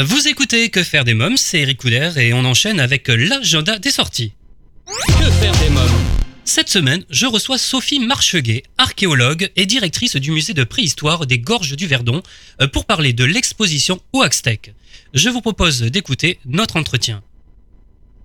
Vous écoutez Que faire des mômes, c'est Eric Couder et on enchaîne avec l'agenda des sorties. Que faire des mômes Cette semaine, je reçois Sophie Marcheguet, archéologue et directrice du musée de préhistoire des Gorges du Verdon, euh, pour parler de l'exposition Oaxtec. Je vous propose d'écouter notre entretien.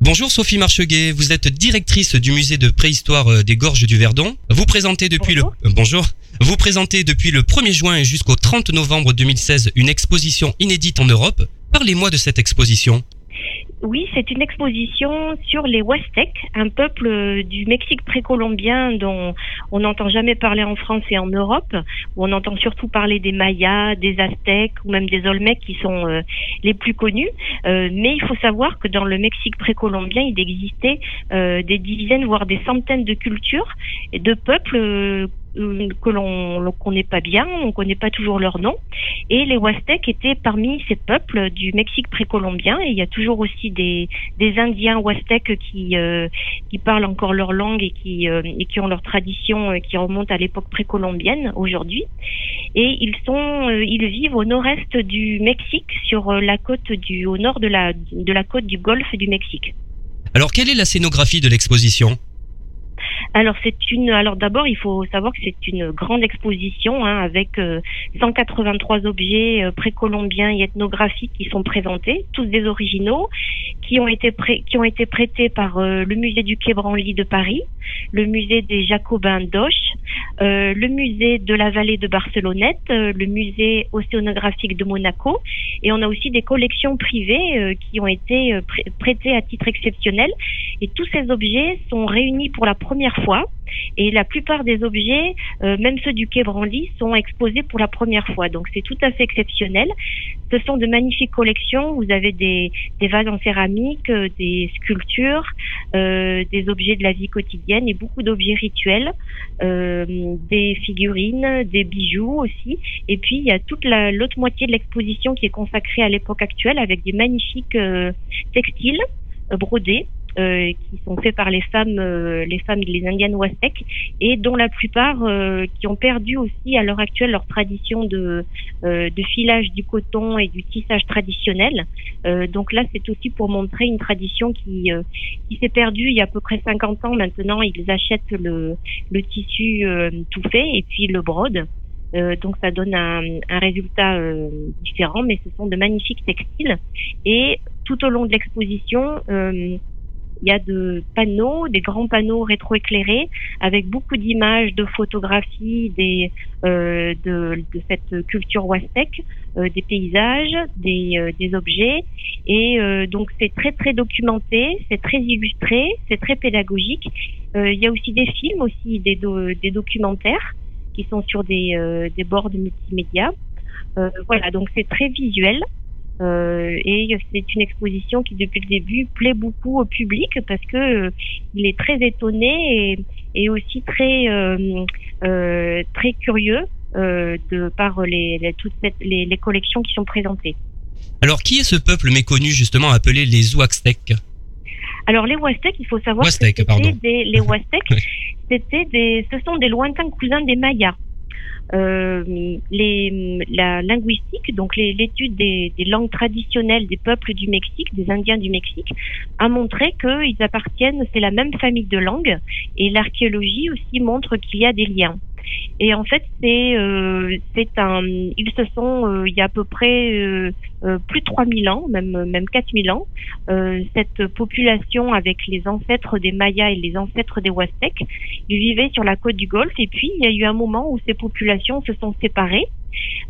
Bonjour Sophie Marcheguet, vous êtes directrice du musée de préhistoire euh, des Gorges du Verdon. Vous présentez depuis Bonjour. le euh, bonjour. Vous présentez depuis le 1er juin jusqu'au 30 novembre 2016 une exposition inédite en Europe. Parlez-moi de cette exposition. Oui, c'est une exposition sur les Huastèques, un peuple euh, du Mexique précolombien dont on n'entend jamais parler en France et en Europe, où on entend surtout parler des Mayas, des Aztèques ou même des Olmecs qui sont euh, les plus connus. Euh, mais il faut savoir que dans le Mexique précolombien, il existait des dizaines, voire des centaines de cultures et de peuples que l'on ne connaît pas bien, on ne connaît pas toujours leur nom. Et les Huastèques étaient parmi ces peuples du Mexique précolombien. Et il y a toujours aussi des, des Indiens Huastèques qui, euh, qui parlent encore leur langue et qui, euh, et qui ont leur tradition euh, qui remonte à l'époque précolombienne aujourd'hui. Et ils sont, euh, ils vivent au nord-est du Mexique, sur euh, la côte du, au nord de la, de la côte du Golfe du Mexique. Alors quelle est la scénographie de l'exposition? Alors c'est une. Alors d'abord il faut savoir que c'est une grande exposition hein, avec euh, 183 objets euh, précolombiens et ethnographiques qui sont présentés, tous des originaux, qui ont été pré- qui ont été prêtés par euh, le musée du Quai Branly de Paris, le musée des Jacobins d'Auch, euh, le musée de la vallée de Barcelonnette, euh, le musée océanographique de Monaco, et on a aussi des collections privées euh, qui ont été euh, prêtées à titre exceptionnel. Et tous ces objets sont réunis pour la première fois. Et la plupart des objets, euh, même ceux du Quai sont exposés pour la première fois. Donc c'est tout à fait exceptionnel. Ce sont de magnifiques collections. Vous avez des, vases en céramique, euh, des sculptures, euh, des objets de la vie quotidienne et beaucoup d'objets rituels, des figurines, des bijoux aussi. Et puis il y a toute la- l'autre moitié de l'exposition qui est consacrée à l'époque actuelle avec des magnifiques textiles brodés euh, qui sont faits par les femmes, euh, les femmes, les indiennes Huastèques, et dont la plupart euh, qui ont perdu aussi à l'heure actuelle leur tradition de, euh, de filage du coton et du tissage traditionnel. Euh, donc là, c'est aussi pour montrer une tradition qui, euh, qui s'est perdue il y a à peu près 50 ans. Maintenant, ils achètent le, le tissu tout fait et puis le brode. Euh, donc ça donne un, un résultat euh, différent, mais ce sont de magnifiques textiles. Et tout au long de l'exposition, euh, il y a de panneaux, des grands panneaux rétroéclairés avec beaucoup d'images, de photographies des, euh, de, de cette culture Huastèque, euh, des paysages, des, euh, des objets. Et euh, donc c'est très très documenté, c'est très illustré, c'est très pédagogique. Euh, il y a aussi des films, aussi des, des documentaires qui sont sur des, euh, des bords multimédia. Voilà, donc c'est très visuel. Euh, et c'est une exposition qui depuis le début plaît beaucoup au public parce que euh, il est très étonné et, et aussi très euh, très curieux de par les, les toutes les, les collections qui sont présentées. Alors qui est ce peuple méconnu justement appelé les Ouaxtèques Alors les Huastèques, il faut savoir Huastèques, que c'était des, les Oui. c'était des, ce sont des lointains cousins des Mayas. Euh, les, la linguistique, donc l'étude des, des langues traditionnelles des peuples du Mexique, des Indiens du Mexique, a montré qu'ils appartiennent, c'est la même famille de langues, et l'archéologie aussi montre qu'il y a des liens. Et en fait, c'est euh, c'est un, ils se sont, euh, il y a à peu près euh, euh, plus de 3000 ans, même même 4000 ans, euh, cette population avec les ancêtres des Mayas et les ancêtres des Huastèques, ils vivaient sur la côte du Golfe et puis il y a eu un moment où ces populations se sont séparées.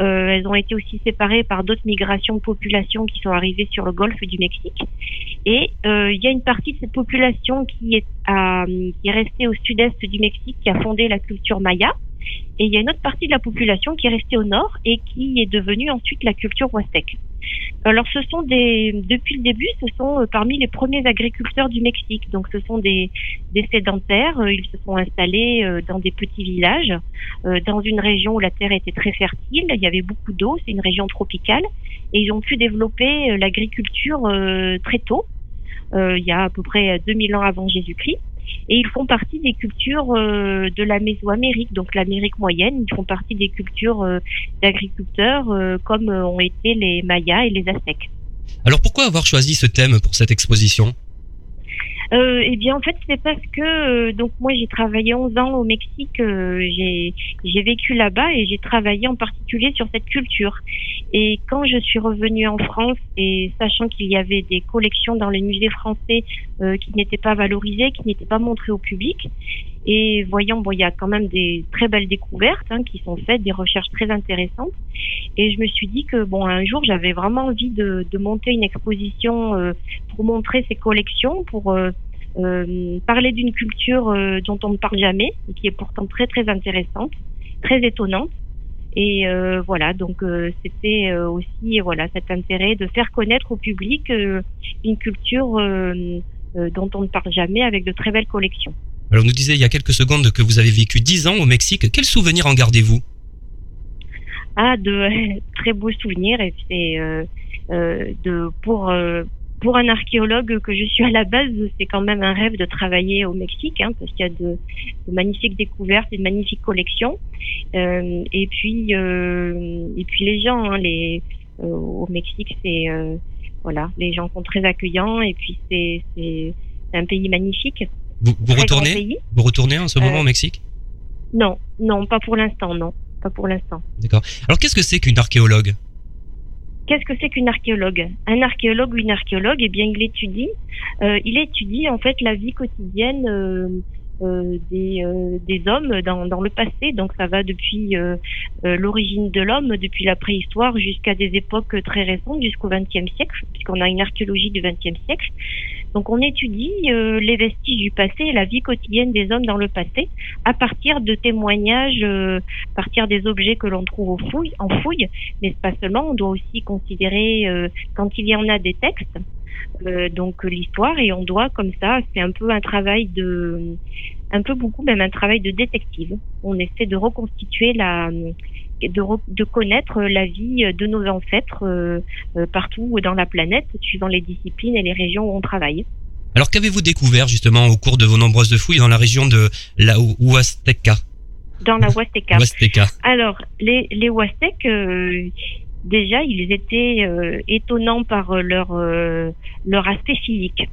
Euh, elles ont été aussi séparées par d'autres migrations de populations qui sont arrivées sur le Golfe du Mexique. Et euh, il y a une partie de cette population qui est, à, qui est restée au sud-est du Mexique, qui a fondé la culture maya. Et il y a une autre partie de la population qui est restée au nord et qui est devenue ensuite la culture Huastèque. Alors ce sont des, depuis le début, ce sont euh, parmi les premiers agriculteurs du Mexique. Donc ce sont des, sédentaires. Euh, Ils se sont installés euh, dans des petits villages, dans une région où la terre était très fertile. Il y avait beaucoup d'eau. C'est une région tropicale et ils ont pu développer l'agriculture très tôt. Il y a à peu près 2000 ans avant Jésus-Christ. Et ils font partie des cultures euh, de la Mésoamérique, donc l'Amérique moyenne. Ils font partie des cultures euh, d'agriculteurs euh, comme ont été les Mayas et les Aztèques. Alors pourquoi avoir choisi ce thème pour cette exposition? Euh, eh bien, en fait, c'est parce que euh, donc moi j'ai travaillé 11 ans au Mexique, euh, j'ai j'ai vécu là-bas et j'ai travaillé en particulier sur cette culture. Et quand je suis revenue en France et sachant qu'il y avait des collections dans les musées français euh, qui n'étaient pas valorisées, qui n'étaient pas montrées au public, et voyant, bon, il y a quand même des très belles découvertes hein, qui sont faites, des recherches très intéressantes. Et je me suis dit que bon, un jour, j'avais vraiment envie de, de, monter une exposition euh, pour montrer ces collections, pour euh, euh, parler d'une culture euh, dont on ne parle jamais et qui est pourtant très très intéressante, très étonnante. Et euh, voilà, donc c'était aussi voilà cet intérêt de faire connaître au public une culture dont on ne parle jamais avec de très belles collections. Alors, nous disait il y a quelques secondes que vous avez vécu 10 ans au Mexique. Quels souvenirs en gardez-vous? Ah, de très beaux souvenirs. Et c'est euh, euh, de pour euh, pour un archéologue que je suis à la base, c'est quand même un rêve de travailler au Mexique, hein, parce qu'il y a de, magnifiques découvertes et de magnifiques collections. Et puis et puis les gens, hein, au Mexique, c'est voilà, les gens sont très accueillants et puis c'est un pays magnifique. Vous, vous retournez Vous retournez en ce moment Euh, au Mexique Non, non, pas pour l'instant, non, pas pour l'instant. D'accord. Alors, qu'est-ce que c'est qu'une archéologue Qu'est-ce que c'est qu'une archéologue? Un archéologue ou une archéologue, eh bien, il étudie, euh, il étudie en fait la vie quotidienne euh, euh, des, des hommes dans, dans le passé. Donc, ça va depuis l'origine de l'homme, depuis la préhistoire jusqu'à des époques très récentes, jusqu'au XXe siècle, puisqu'on a une archéologie du XXe siècle. Donc, on étudie euh, les vestiges du passé et la vie quotidienne des hommes dans le passé à partir de témoignages, euh, à partir des objets que l'on trouve en fouille, mais pas seulement. On doit aussi considérer euh, quand il y en a des textes, donc l'histoire, et on doit comme ça, c'est un peu un travail de, un peu beaucoup même un travail de détective. On essaie de reconstituer la de, re- de connaître la vie de nos ancêtres euh, euh, partout dans la planète, suivant les disciplines et les régions où on travaille. Alors, qu'avez-vous découvert justement au cours de vos nombreuses fouilles dans la région de la Hu- Huasteca? Dans la Huasteca. Huasteca. Alors, les, les Huastecs, euh, déjà, ils étaient euh, étonnants par leur, euh, leur aspect physique.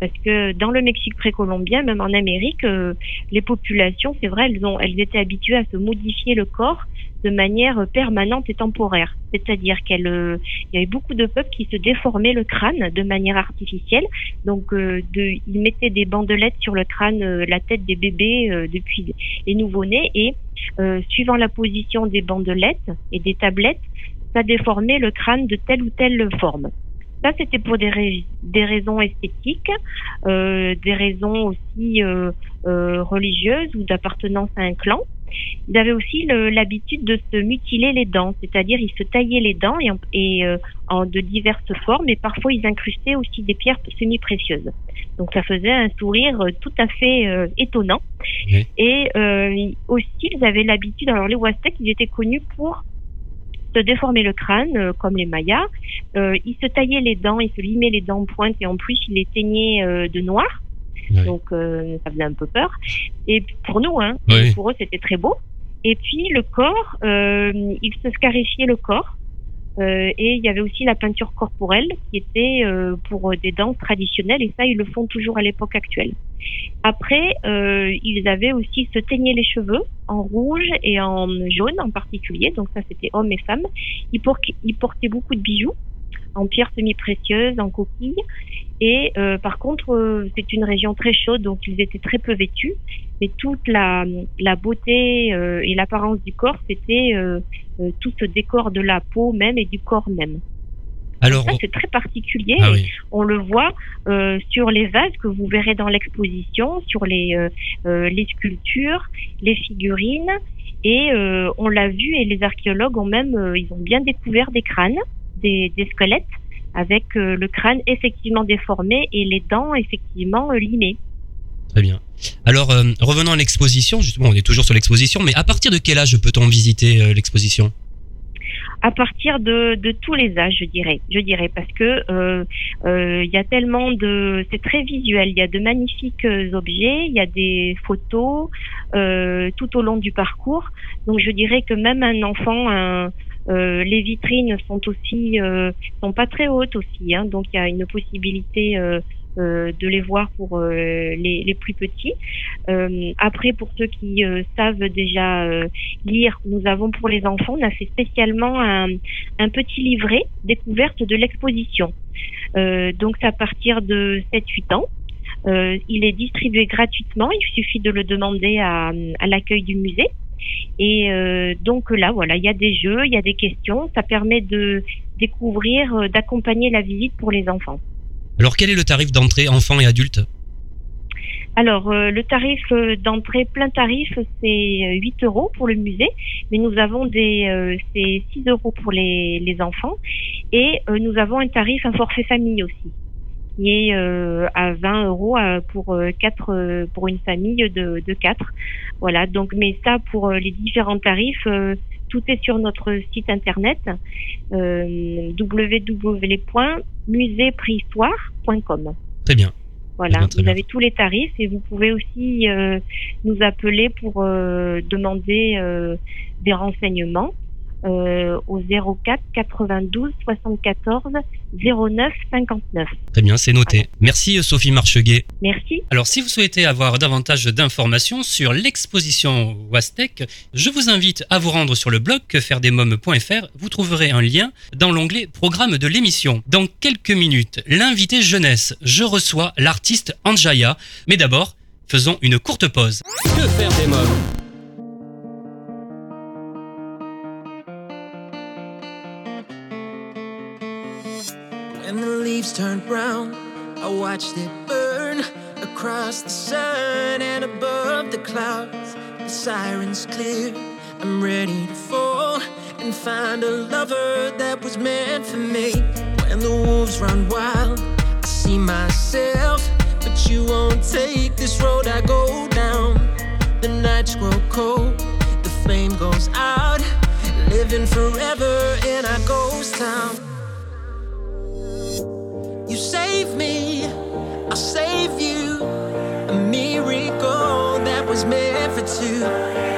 Parce que dans le Mexique précolombien, même en Amérique, euh, les populations, c'est vrai, elles, ont, elles étaient habituées à se modifier le corps de manière permanente et temporaire. C'est-à-dire qu'il y avait beaucoup de peuples qui se déformaient le crâne de manière artificielle. Donc, euh, de, ils mettaient des bandelettes sur le crâne, euh, la tête des bébés euh, depuis les nouveau-nés et euh, suivant la position des bandelettes et des tablettes, ça déformait le crâne de telle ou telle forme. Ça, c'était pour des, rais- des raisons esthétiques, euh, des raisons aussi euh, euh, religieuses ou d'appartenance à un clan. Ils avaient aussi l'habitude de se mutiler les dents, c'est-à-dire ils se taillaient les dents et, en, et, euh, en de diverses formes, et parfois ils incrustaient aussi des pierres semi-précieuses. Donc ça faisait un sourire tout à fait euh, étonnant. Oui. Et euh, aussi, ils avaient l'habitude, alors les Huastecs, ils étaient connus pour se déformer le crâne, euh, comme les Mayas. Euh, ils se taillaient les dents, ils se limaient les dents en pointe, et en plus, ils les teignaient euh, de noir. Oui. Donc ça faisait un peu peur. Et pour nous, hein, Oui. pour eux, c'était très beau. Et puis le corps, ils se scarifiaient le corps. Euh, et il y avait aussi la peinture corporelle qui était euh, pour des danses traditionnelles et ça ils le font toujours à l'époque actuelle. Après euh, ils avaient aussi se teignaient les cheveux en rouge et en jaune en particulier donc ça c'était hommes et femmes. Ils, por- ils portaient beaucoup de bijoux en pierres semi-précieuses, en coquilles et euh, par contre euh, c'est une région très chaude donc ils étaient très peu vêtus mais toute la, beauté euh, et l'apparence du corps c'était euh, tout ce décor de la peau même et du corps même. Alors, Ça, c'est très particulier. ah oui. On le voit euh, sur les vases que vous verrez dans l'exposition, sur les, euh, les sculptures, les figurines. Et euh, on l'a vu, et les archéologues ont même, ils ont bien découvert des crânes, des, des squelettes, avec le crâne effectivement déformé et les dents effectivement limées. Très bien. Alors, euh, revenons à l'exposition. Justement, on est toujours sur l'exposition, mais à partir de quel âge peut-on visiter euh, l'exposition? À partir de, tous les âges, je dirais. Je dirais parce que euh, il y a tellement de, c'est très visuel. Il y a de magnifiques objets, il y a des photos tout au long du parcours. Donc je dirais que même un enfant, les vitrines sont aussi sont pas très hautes aussi, hein, donc il y a une possibilité de les voir pour euh, les, les, plus petits. Euh, après, pour ceux qui savent déjà lire, nous avons pour les enfants, on a fait spécialement un, un petit livret découverte de l'exposition. donc, c'est à partir de 7-8 ans. Euh, il est distribué gratuitement. Il suffit de le demander à, à l'accueil du musée. Et euh, donc là, voilà, il y a des jeux, il y a des questions. Ça permet de découvrir, d'accompagner la visite pour les enfants. Alors quel est le tarif d'entrée enfants et adultes alors, euh, le tarif euh, d'entrée plein tarif, c'est 8 euh, euros pour le musée, mais nous avons des, c'est 6 euros pour les, les enfants, et nous avons un tarif, un forfait famille aussi, qui est à 20 euros pour pour une famille de, de 4. Voilà, donc, mais ça, pour les différents tarifs, tout est sur notre site internet euh. Très bien. Voilà, vous avez tous les tarifs et vous pouvez aussi euh, nous appeler pour euh, demander euh, des renseignements euh, au 04 92 74 09 59. Très bien, c'est noté. Merci Sophie Marcheguet. Merci. Alors si vous souhaitez avoir davantage d'informations sur l'exposition Wastec, je vous invite à vous rendre sur le blog quefairedesmoms.fr. Vous trouverez un lien dans l'onglet programme de l'émission. Dans quelques minutes, l'invité jeunesse, je reçois l'artiste Anjaya. Mais d'abord, faisons une courte pause. Que faire des mômes? Leaves turn brown, I watched it burn across the sun and above the clouds. The sirens clear, I'm ready to fall and find a lover that was meant for me. When the wolves run wild, I see myself, but you won't take this road I go down. The nights grow cold, the flame goes out, living forever in our ghost town. Save me, I'll save you. A miracle that was meant for two.